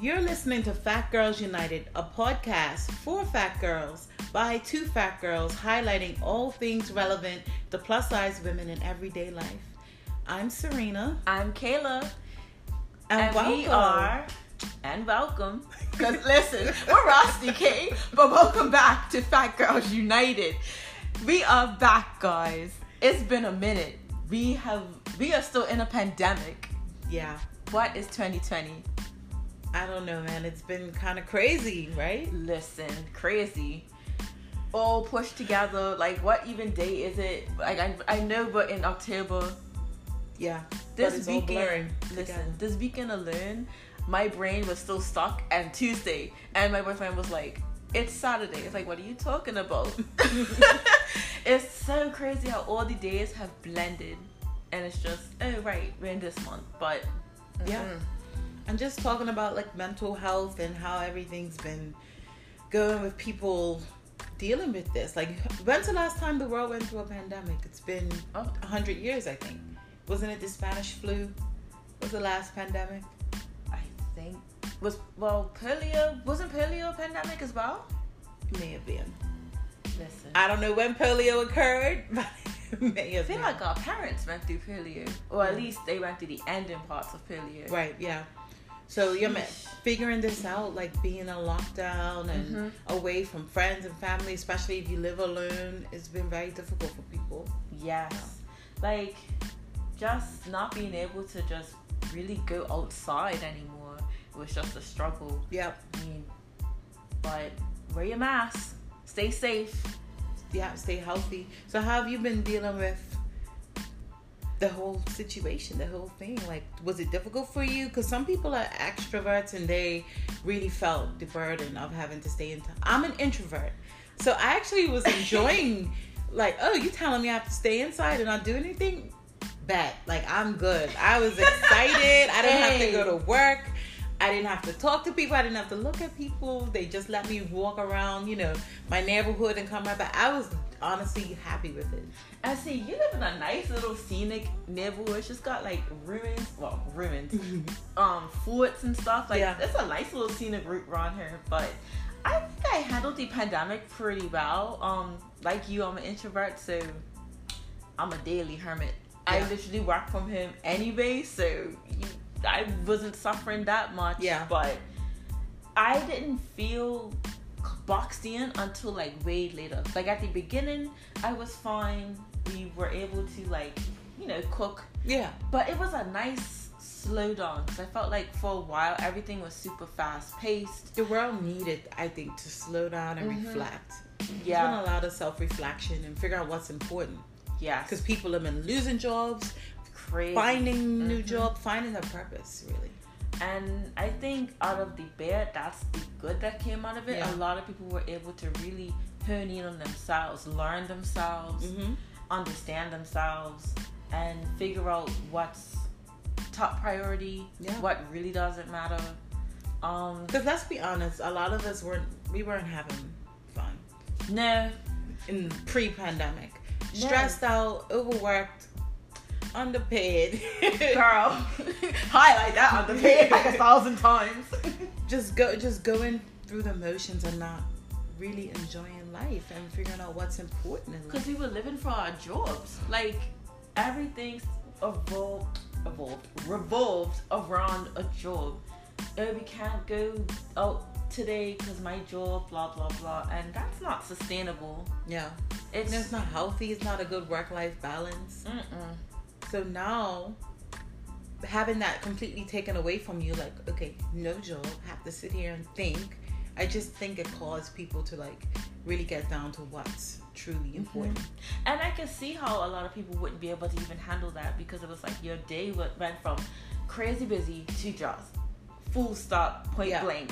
You're listening to Fat Girls United, a podcast for fat girls by two fat girls highlighting all things relevant to plus size women in everyday life. I'm Serena. I'm Kayla. And, And, welcome. we are, and welcome. Because listen, we're Rusty K, but welcome back to Fat Girls United. We are back, guys. It's been a minute. We have, we are still in a pandemic. Yeah. What is 2020? I don't know, man. It's been kind of crazy, right? Listen, crazy. All pushed together. Like, what even day is it? Like, I, I know, but in October, Yeah. this But it's all blurring weekend, listen, together. this weekend alone, my brain was still stuck and Tuesday, and my boyfriend was like, "It's Saturday." It's like, what are you talking about? it's so crazy how all the days have blended, and it's just, oh right, we're in this month, but Yeah. mm, And just talking about like mental health and how everything's been going with people dealing with this. Like, when's the last time the world went through a pandemic? It's been oh, a hundred years, I think. Wasn't it the Spanish flu? Was the last pandemic? I think was well polio wasn't polio a pandemic as well. May have been. Listen, I don't know when polio occurred, but it may I have feel been. like our parents went through polio, or at least they went through the ending parts of polio. Right, yeah. So you're figuring this out, like being in lockdown and Mhm. away from friends and family, especially if you live alone, it's been very difficult for people. Yes. Like just not being able to just really go outside anymore was just a struggle. Yep. I mean, but wear your mask, stay safe. Yeah, stay healthy. So how have you been dealing with the whole situation, the whole thing? Like, was it difficult for you? Because some people are extroverts and they really felt the burden of having to stay in. I'm an introvert, so I actually was enjoying. like, oh, you telling me I have to stay inside and not do anything? Bet. Like, I'm good. I was excited. I didn't have to go to work. I didn't have to talk to people. I didn't have to look at people. They just let me walk around, you know, my neighborhood and come right back. I was honestly happy with it. And see, you live in a nice little scenic neighborhood. It's just got like ruins, well, ruins, um, forts and stuff. Like Yeah. it's a nice little scenic route around here. But I think I handled the pandemic pretty well. Um, like you, I'm an introvert, so I'm a daily hermit. I literally work from home anyway, so you, I wasn't suffering that much. Yeah. But I didn't feel boxed in until like way later. Like at the beginning, I was fine. We were able to like, you know, cook, Yeah. but it was a nice slow down because I felt like for a while everything was super fast paced. The world needed, I think, to slow down and Mhm. reflect. It's Yeah, been a lot of self reflection and figure out what's important. Yeah. Because people have been losing jobs, crazy. finding new Mhm. job, finding a purpose, really. And I think out of the bad, that's the good that came out of it. Yeah. A lot of people were able to really hone in on themselves, learn themselves, Mm-hmm. understand themselves, and figure out what's top priority, Yeah. what really doesn't matter. Um, Because let's be honest, a lot of us weren't, we weren't having fun no, in pre pandemic. No. Stressed out, overworked, underpaid. girl, highlight that underpaid like a thousand times. just go just going through the motions and not really enjoying life and figuring out what's important Because we were living for our jobs. Like everything's evolved, evolved, revolved around a job. Oh, we can't go out today because my job, blah blah blah, and that's not sustainable. Yeah. It's it's not healthy, it's not a good work life balance. Mm-mm. So now having that completely taken away from you, like, okay, no job, have to sit here and think. I just think it caused people to like really get down to what's truly mm-hmm. important. And I can see how a lot of people wouldn't be able to even handle that because it was like your day went from crazy busy to just full stop, point Yeah. blank,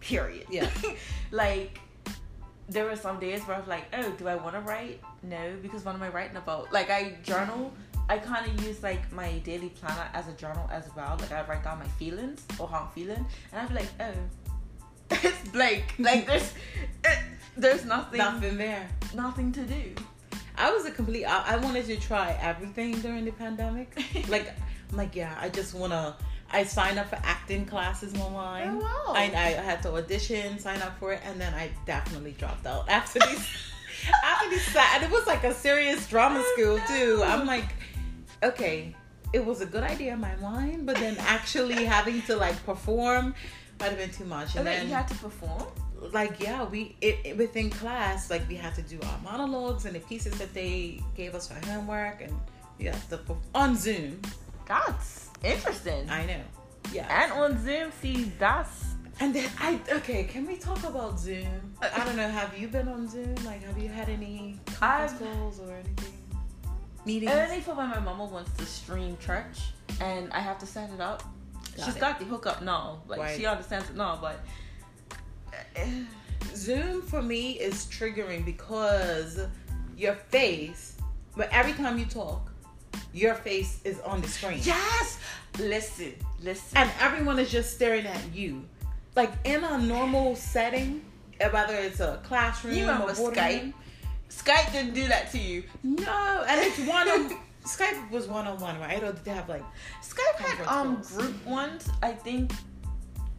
period. Yeah. like there were some days where I was like, oh, do I want to write? No, because what am I writing about? Like I journal. I kind of use like my daily planner as a journal as well. Like I write down my feelings or how I'm feeling, and I'm like, oh, it's blank. Like there's, it, there's nothing, Nothing there. nothing to do. I was a complete. I, I wanted to try everything during the pandemic. like, I'm like, yeah, I just want to I signed up for acting classes online. Oh, wow. I, I had to audition, sign up for it, and then I definitely dropped out after these. after these, and it was like a serious drama Oh, school too. I'm like, okay, it was a good idea in my mind, but then actually having to like perform might have been too much. And Okay, then you had to perform. like yeah we it, it- within class like we had to do our monologues and the pieces that they gave us for homework and yeah perf- on zoom That's interesting. i know yeah and on Zoom, see, that's and then i okay can we talk about zoom i don't know have you been on zoom like have you had any calls or anything meetings only for when my mama wants to stream church and I have to set it up. Got She's it. got the hookup now, like Right. she understands it now, but eh. zoom for me is triggering because your face but every time you talk your face is on the screen yes. Listen, listen. and everyone is just staring at you. Like in a normal setting, whether it's a classroom You remember or Skype? room- Skype didn't do that to you. No, and it's one on Skype was one on one, right? Or did they have like Skype had um calls. group ones, I think,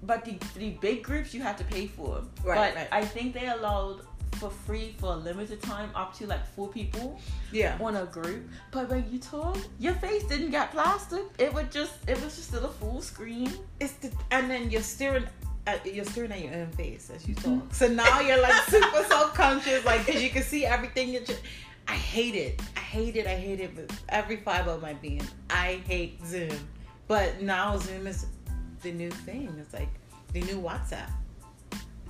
but the the big groups you have to pay for. Right, but right. I think they allowed for free for a limited time up to like four people yeah? on a group. But when you talk, your face didn't get plastered. It would just it was just still a full screen. It's the and then you're staring. At, you're staring at your own face as you talk. Mhm. So now you're like super self conscious, like because you can see everything. You just, I hate it. I hate it. I hate it with every fiber of my being. I hate Zoom. But now Zoom is the new thing. It's like the new WhatsApp.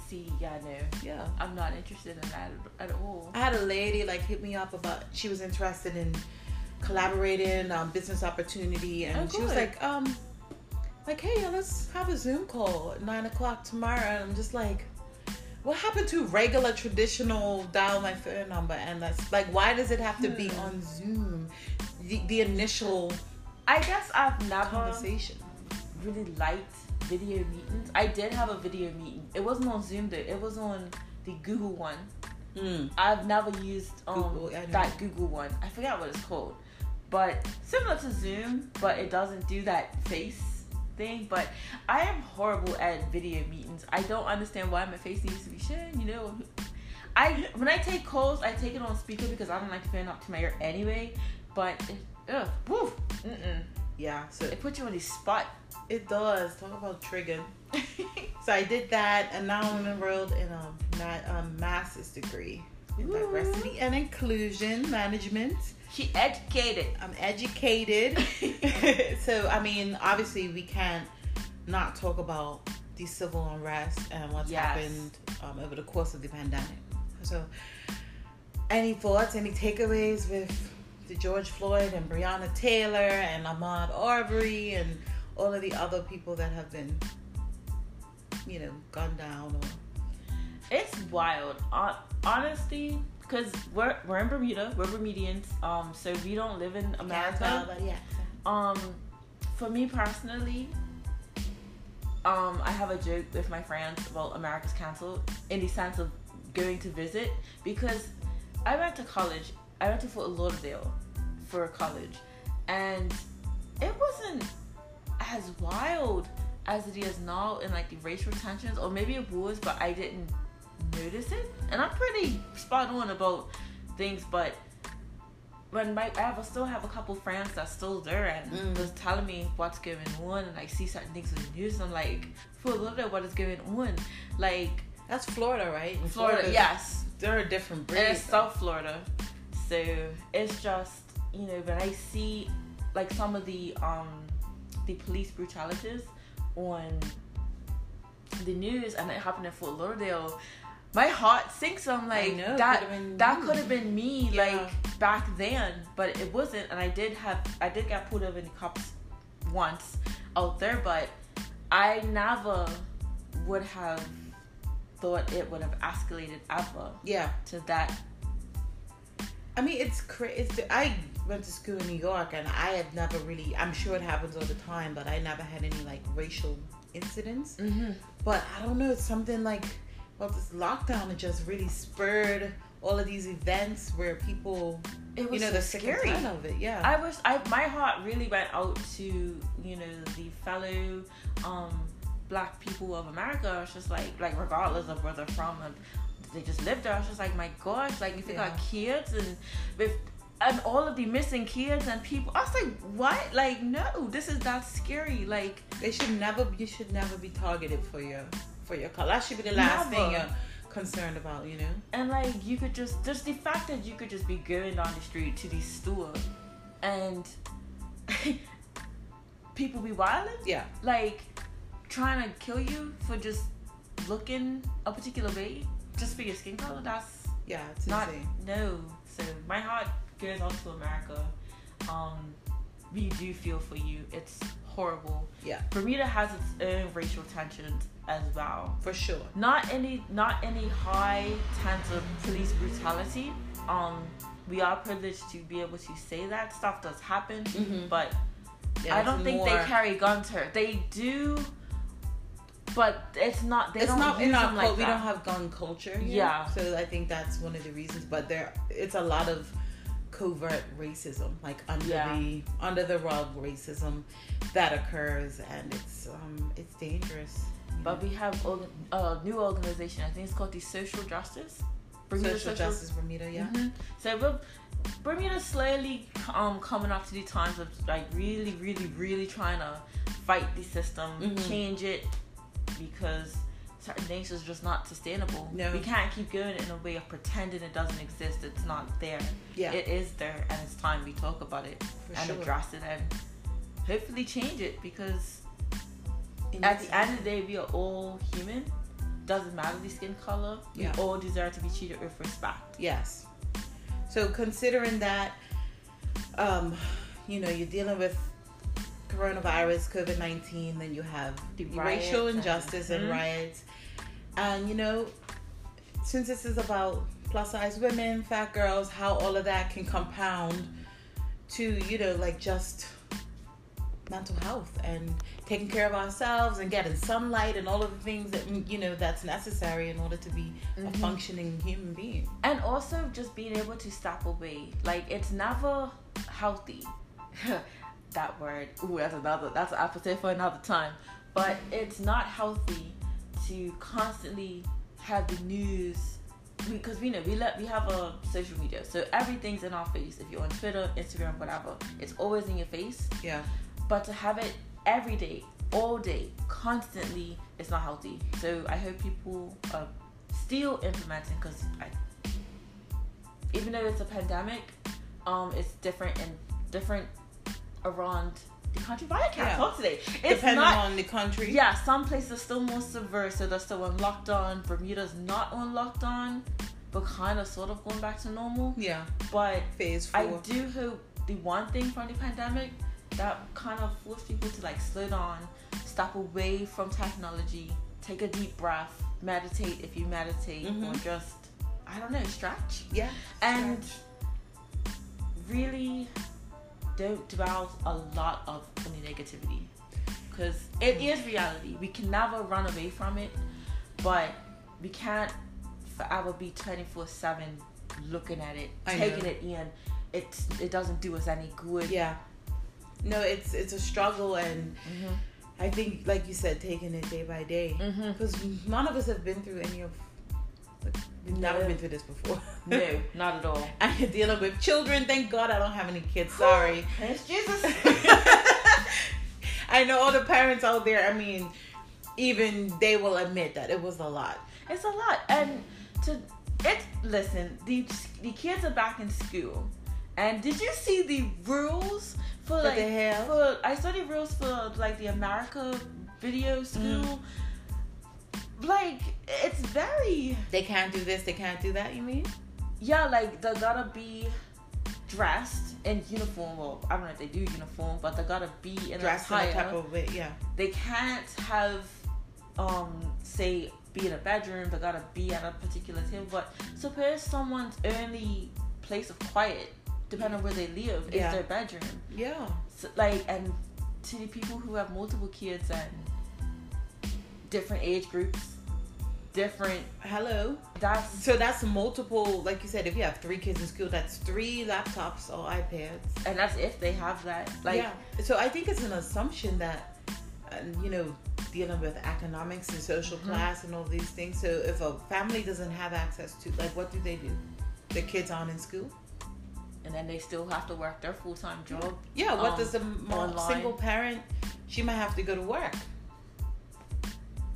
See, yeah, no, Yeah. I'm not interested in that at all. I had a lady like hit me up about she was interested in collaborating um, business opportunity and Oh, she was like um like hey yeah, let's have a zoom call at nine o'clock tomorrow and i'm just like what happened to regular traditional dial my phone number and that's like why does it have to be Hmm. on zoom the, the initial I guess I've never conversation really liked video meetings. I did have a video meeting. It wasn't on Zoom though. It was on the Google one. mm. I've never used um Google, that Google one. I forgot what it's called. But similar to Zoom, but it doesn't do that face thing. But I am horrible at video meetings. I don't understand why my face needs to be shown, you know. I when I take calls, I take it on speaker because I don't like to fan up to my ear anyway. But it, ugh, woo, mm-mm. yeah so it puts you on the spot. it does talk about triggering So I did that, and now I'm enrolled in a um, master's degree in Ooh. diversity and inclusion management. she educated. I'm educated, so I mean, obviously, we can't not talk about the civil unrest and what's Yes. happened um, over the course of the pandemic. So, any thoughts, any takeaways with the George Floyd and Breonna Taylor and Ahmaud Arbery and all of the other people that have been, you know, gunned down or It's wild. Hon- Honestly, because we're, we're in Bermuda, we're Bermudians, um, so we don't live in America. accent. Um, for me personally, um, I have a joke with my friends about America's canceled in the sense of going to visit because I went to college. I went to Fort Lauderdale for college, and it wasn't as wild as it is now in like the racial tensions, or maybe it was, but I didn't notice it. And I'm pretty spot on about things, but when my I have, still have a couple friends that's still there and Mm. was telling me what's going on, and I see certain things in the news, and I'm like, for a little bit, what is going on? Like That's Florida, right? In Florida, yes, They're a different breed. and it's South Florida, so it's just you know when I see like some of the um the police brutalities on the news and it happened in Fort Lauderdale. My heart sinks. I'm like know, that. could've That could have been me, Yeah. like back then, but it wasn't. And I did have, I did get pulled over in the cops once out there, but I never would have thought it would have escalated ever yeah. to that. I mean, it's crazy. I went to school in New York, and I had never really. I'm sure it happens all the time, but I never had any like racial incidents. Mm-hmm. But I don't know. It's something like, well, this lockdown it just really spurred all of these events where people, It was you know, so the scary. of it. Yeah. I was I my heart really went out to you know the fellow um black people of America. I was just like like regardless of where they're from and they just lived there. I was just like my gosh, like if you got kids and with and all of the missing kids and people. I was like, what? Like no, this is that scary. Like They should never. You should never be targeted for your for your color. That should be the last thing you're concerned about. You know. and like you could just just the fact that you could just be going down the street to the store and people be wilding Yeah. like trying to kill you for just looking a particular way just for your skin color that's Yeah. It's not insane. no so my heart goes out to america um we do feel for you it's horrible Yeah. bermuda has its own racial tensions as well For sure. not any not any high tense of police brutality um we are privileged to be able to say that stuff does happen Mhm. but Yeah, I don't think more- they carry guns here. They do, but it's not. They it's don't not use our them like we that. don't have gun culture. Here, Yeah. So I think that's one of the reasons. But there, it's a lot of covert racism, like under Yeah. the under the rug racism that occurs, and it's um it's dangerous. But know. we have a new organization. I think it's called the Social Justice. Bermuda social, justice Bermuda, yeah. Mhm. So we're, Bermuda's slowly um coming up to the times of like really, really, really trying to fight the system, Mhm. change it, because certain things is just not sustainable. No. We can't keep going in a way of pretending it doesn't exist. It's not there. Yeah, It is there, and it's time we talk about it for and sure. address it and hopefully change it because It at the end of the day, we are all human. Doesn't matter the skin color. Yeah. We all deserve to be treated with respect. Yes. So considering that, um, you know, you're dealing with coronavirus, COVID nineteen, then you have The racial riots and- injustice and Mhm. riots, and you know, since this is about plus size women, fat girls, how all of that can compound to you know, like just mental health and taking care of ourselves and getting sunlight and all of the things that you know that's necessary in order to be a Mhm. functioning human being. And also just being able to step away. Like it's never healthy. that word. Ooh, that's another that's an episode for another time. But it's not healthy to constantly have the news because we know we let we have a social media, so everything's in our face. If you're on Twitter, Instagram, whatever, it's always in your face. Yeah. But to have it every day, all day, constantly, it's not healthy. So I hope people are still implementing because I, even though it's a pandemic, um, it's different and different around the country. Why I can't Yeah. talk today? It's Depending not. on the country. Yeah, some places are still more so they're still on lockdown. Bermuda's not unlocked on lockdown, but kind of sort of going back to normal. Yeah. But Phase four. I do hope the one thing from the pandemic that kind of forced people to like slow down, step away from technology, take a deep breath, meditate if you meditate, or Mhm. just I don't know, stretch, Yeah. and really don't dwell a lot of negativity because it is reality. We can never run away from it, but we can't forever be twenty four seven looking at it, I taking know. it in. It it doesn't do us any good. Yeah. No, it's it's a struggle, and Mhm. I think, like you said, taking it day by day, because none of us have been through any of. Like, we've never been through this before. No, not at all. and you're dealing with children. Thank God I don't have any kids. Sorry. Thanks Jesus. I know all the parents out there. I mean, even they will admit that it was a lot. It's a lot, and to it. Listen, the the kids are back in school, and did you see the rules for like for? I saw the rules for like the America Video School. Mm. Like it's very They can't do this. They can't do that. You mean? yeah, like they gotta be dressed in uniform. Well, I don't know if they do uniform, but they gotta be in Dressed in a a type of way. Yeah. they can't have um say be in a bedroom they gotta be at a particular table but suppose someone's only place of quiet depending on where they live Yeah. is their bedroom Yeah. so, like and to the people who have multiple kids and different age groups different. Hello. That's So that's multiple. Like you said, if you have three kids in school, that's three laptops or iPads. and that's if they have that. Like yeah. So I think it's an assumption that, uh, you know, dealing with economics and social Mhm. class and all these things. So if a family doesn't have access to, like, what do they do? The kids aren't in school. and then they still have to work their full time job. Yeah. What Um, does a mom, single parent? She might have to go to work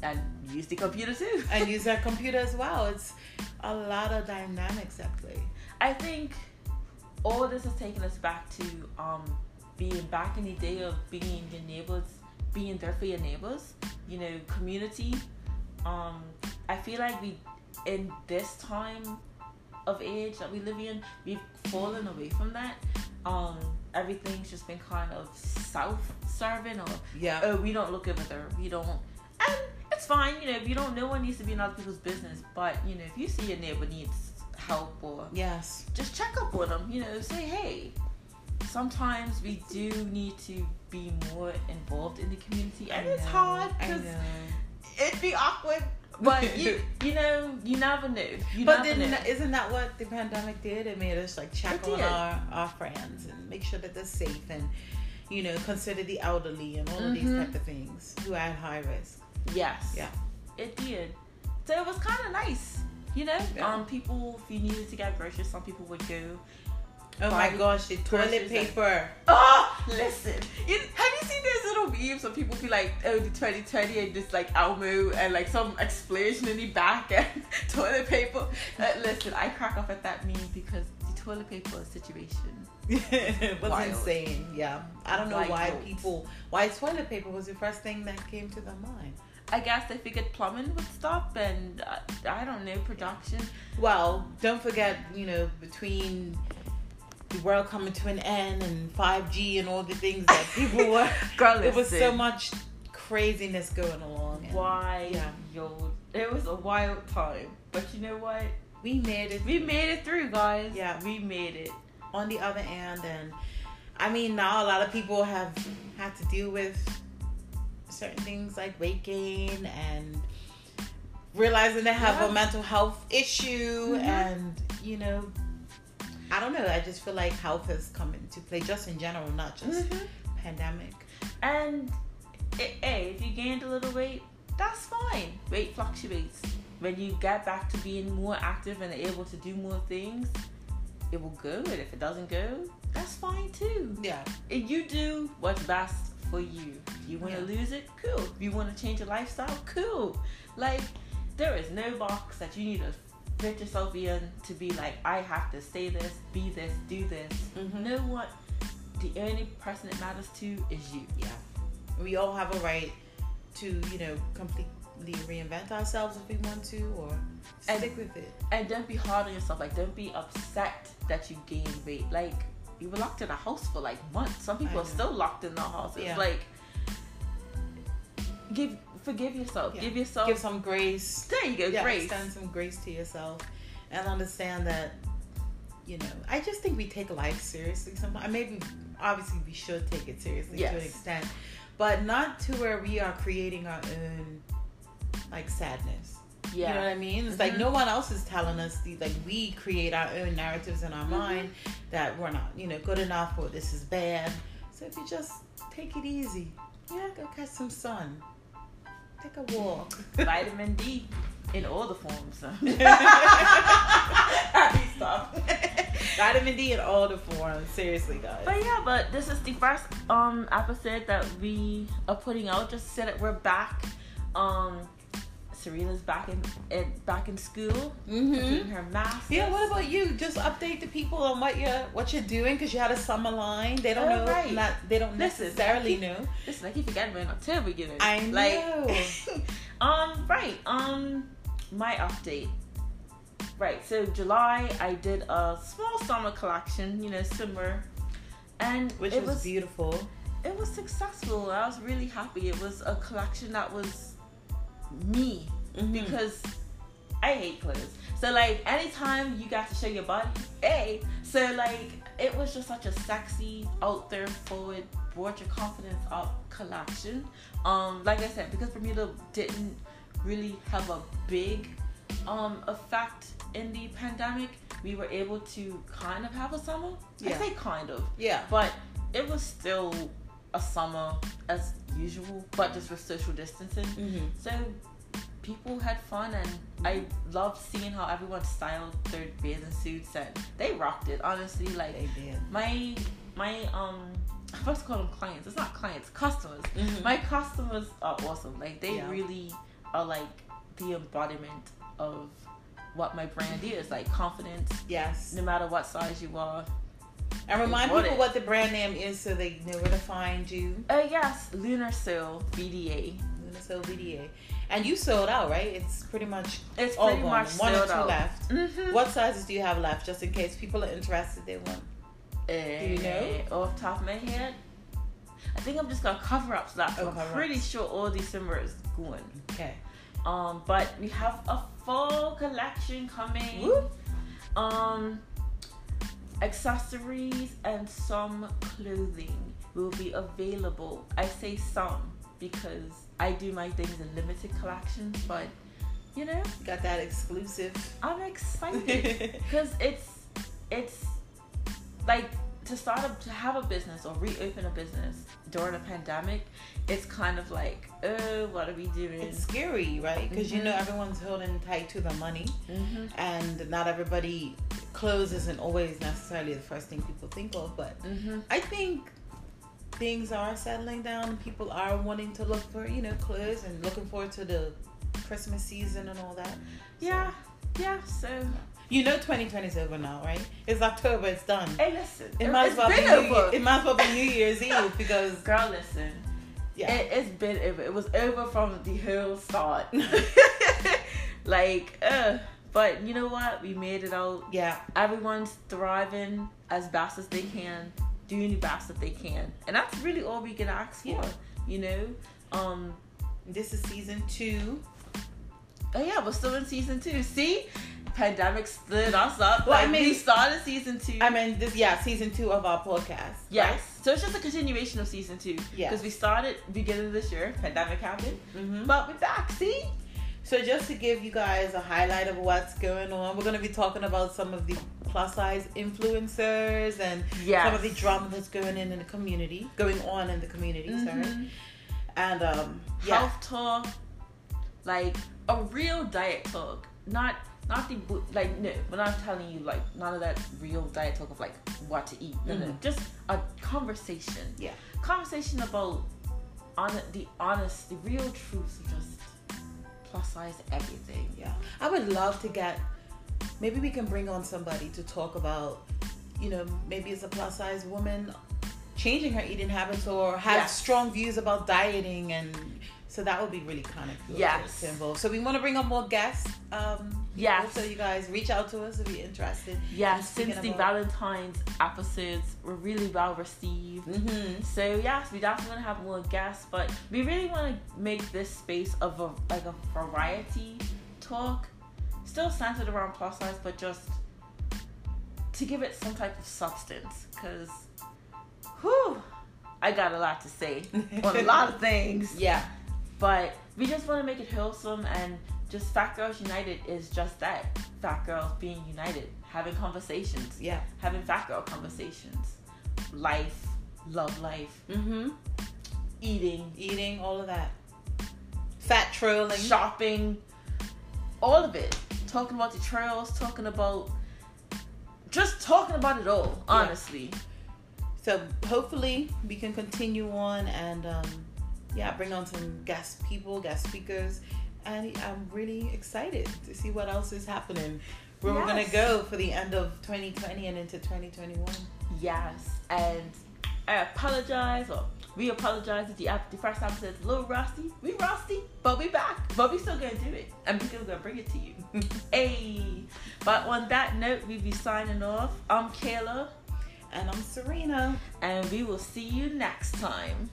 and use the computer too. and use their computer as well. It's a lot of dynamics at play. I think all this has taken us back to um, being back in the day of being your neighbors, being there for your neighbors, you know, community. Um, I feel like we, in this time of age that we live in, we've fallen away from that. Um, everything's just been kind of self-serving or Yeah. oh, we don't look over there. We don't. And it's fine, you know, if you don't, no one needs to be in other people's business. But, you know, if you see your neighbor needs help or Yes. just check up with them, you know, say, hey, sometimes we do need to be more involved in the community. And I it's hard because it'd be awkward. But, you, you know, you never know. You But never then, know. isn't that what the pandemic did? It made us like check It on did. our, our friends and make sure that they're safe and, you know, consider the elderly and all of these Mhm. type of things who are at high risk. Yes. Yeah. It did. So it was kind of nice. You know, Yeah. um, people, if you needed to get groceries, some people would go. Oh my gosh, the toilet and- paper. Oh, listen. You, have you seen those little memes where people be like, oh, the 2020 and just like Elmo and like some explosion in the back and toilet paper? Uh, listen, I crack up at that meme because the toilet paper situation. it was Wild. insane. Yeah. I don't know why people, why toilet paper was the first thing that came to their mind. I guess they figured plumbing would stop and uh, I don't know, production. Well, don't forget, you know, between the world coming to an end and 5G and all the things that people were, Girl, it was so much craziness going along. Why, Yeah. yo, it was a wild time. But you know what? We made it. We made it through, guys. Yeah. We made it. on the other end, and I mean, now a lot of people have had to deal with certain things like weight gain and realizing they have Yeah. a mental health issue, Mhm. and you know, I don't know. I just feel like health has come into play, just in general, not just Mhm. pandemic. And eh, hey, if you gained a little weight, that's fine. Weight fluctuates. When you get back to being more active and able to do more things, it will go. And if it doesn't go, that's fine too. Yeah, And you do what's best for you. You want to Yeah. lose it, cool. You want to change your lifestyle, cool. Like, there is no box that you need to fit yourself in to be like, I have to say this, be this, do this. Mhm. Know what? The only person it matters to is you. yeah. We all have a right to, you know, completely reinvent ourselves if we want to, or And- stick with it. And don't be hard on yourself. Like, don't be upset that you gained weight. Like, you were locked in a house for like months. Some people are still locked in their house. It's Yeah. like, give, forgive yourself. Yeah. Give yourself. Give some grace. there you go, yeah, grace. extend some grace to yourself and understand that you know i just think we take life seriously sometimes maybe obviously we should take it seriously to an extent but not to where we are creating our own like sadness Yeah. you know what i mean it's like Mhm. no one else is telling us the, like we create our own narratives in our Mhm. mind that we're not you know good enough or this is bad so if you just take it easy yeah go catch some sun take a walk Vitamin D in all the forms. Happy stuff. Vitamin D in all the forms. Seriously, guys. But yeah, but this is the first um episode that we are putting out just say that we're back. Um Serena's back in, in back in school, completing hmm her master's. Yeah. What about you? Just update the people on what you're what you're doing because you had a summer line. They don't Oh, know. right. Not they don't Listen, necessarily I keep- know. Listen, I keep forgetting we're in October, you know. I know. Like, um, right. Um, my update. Right. So July, I did a small summer collection. You know, summer, and Which it was, was beautiful. it was successful. I was really happy. It was a collection that was me Mhm. because I hate clothes. So like anytime you got to show your body, hey. So like it was just such a sexy, out there, forward, brought your confidence up collection. Um, like I said, because Bermuda didn't really have a big um effect in the pandemic. We were able to kind of have a summer. Yeah. I say kind of, Yeah. but it was still a summer as usual, but just with social distancing. Mm-hmm. So people had fun, and I loved seeing how everyone styled their bathing suits, and they rocked it. Honestly, like They did. my my um. I'm to call them clients. It's not clients, customers. Mhm. My customers are awesome. Like they Yeah. really are like the embodiment of what my brand is. Like confidence, Yes. no matter what size you are. And remind people it. what the brand name is so they know where to find you. Uh yes, Lunar Seal BDA. Unisoul VDA. And you sold out, right? It's pretty much It's all pretty gone. much One or two out. left. Mm-hmm. What sizes do you have left, just in case people are interested? They want. Do you know? Off top of my head, I think I'm just gonna cover up that. Oh, I'm pretty ups. sure all December is going. Okay. Um, but we have a full collection coming. Woo. Um, accessories and some clothing will be available. I say some because I do my things in limited collections, but you know, Got that exclusive. I'm excited because it's it's like to start a to have a business or reopen a business during a pandemic. It's kind of like, oh, what are we doing? It's scary, right? Because you know Mhm. everyone's holding tight to the money, hmm and not everybody clothes isn't always necessarily the first thing people think of. But hmm I think things are settling down, people are wanting to look for you know clothes and looking forward to the Christmas season and all that. So- Yeah. So You know 2020 is over now, right? It's October, it's done. hey, listen, It might as it's well be been New, over. it might as well be New Year's Eve because Girl, listen. yeah. It, it's been over. It was over from the whole start. like, uh, but you know what? We made it out. yeah. Everyone's thriving as best as they can, doing the best that they can, and that's really all we can ask for. Yeah. You know. Um. This is season two. Oh yeah, we're still in season two. See, pandemic stood us up. Well, I mean- we started season two. I mean, this yeah, season two of our podcast. Yes. So it's just a continuation of season two. Yes. Because we started beginning of this year, pandemic happened, hmm but we're back. See. So just to give you guys a highlight of what's going on, we're going to be talking about some of the plus size influencers and Yes. some of the drama that's going in in the community, going on in the community. Sorry. Mhm. And um, yeah, Health talk, like a real diet talk, not not the like no. We're not telling you like none of that real diet talk of like what to eat. No, no, Mhm. just a conversation. Yeah. conversation about on the honest, the real truths of just plus size everything. yeah. I would love to get. Maybe we can bring on somebody to talk about, you know, maybe it's a plus size woman changing her eating habits or has Yes. strong views about dieting and so that would be really kind of cool Yes. to involve. So we want to bring on more guests. Um, Yes. So you guys reach out to us if you're interested. Yes, since the about- Valentine's episodes were really well received. Mm-hmm. So yes, we definitely want to have more guests, but we really want to make this space of a like a variety talk, still centered around plus size, but just to give it some type of substance. Cause, whew, I got a lot to say on a lot of things, Yeah. But we just want to make it wholesome and just Fat Girls United is just that. Fat girls being united, having conversations, Yeah. having fat girl conversations, life, love life, Mm-hmm. eating, Eating, all of that. Fat trolling. shopping, all of it. Talking about the trails, talking about just talking about it all, honestly. So hopefully we can continue on and um, yeah, bring on some guest people, guest speakers, and I'm really excited to see what else is happening. Where we're gonna go for the end of 2020 and into 2021. Yes, and I apologize, or we apologize if the, the first episode is a little rusty. We rusty, but we back. But we still gonna do it, and we still gonna bring it to you. hey, but on that note, we be signing off. I'm Kayla, And I'm Serena. and we will see you next time.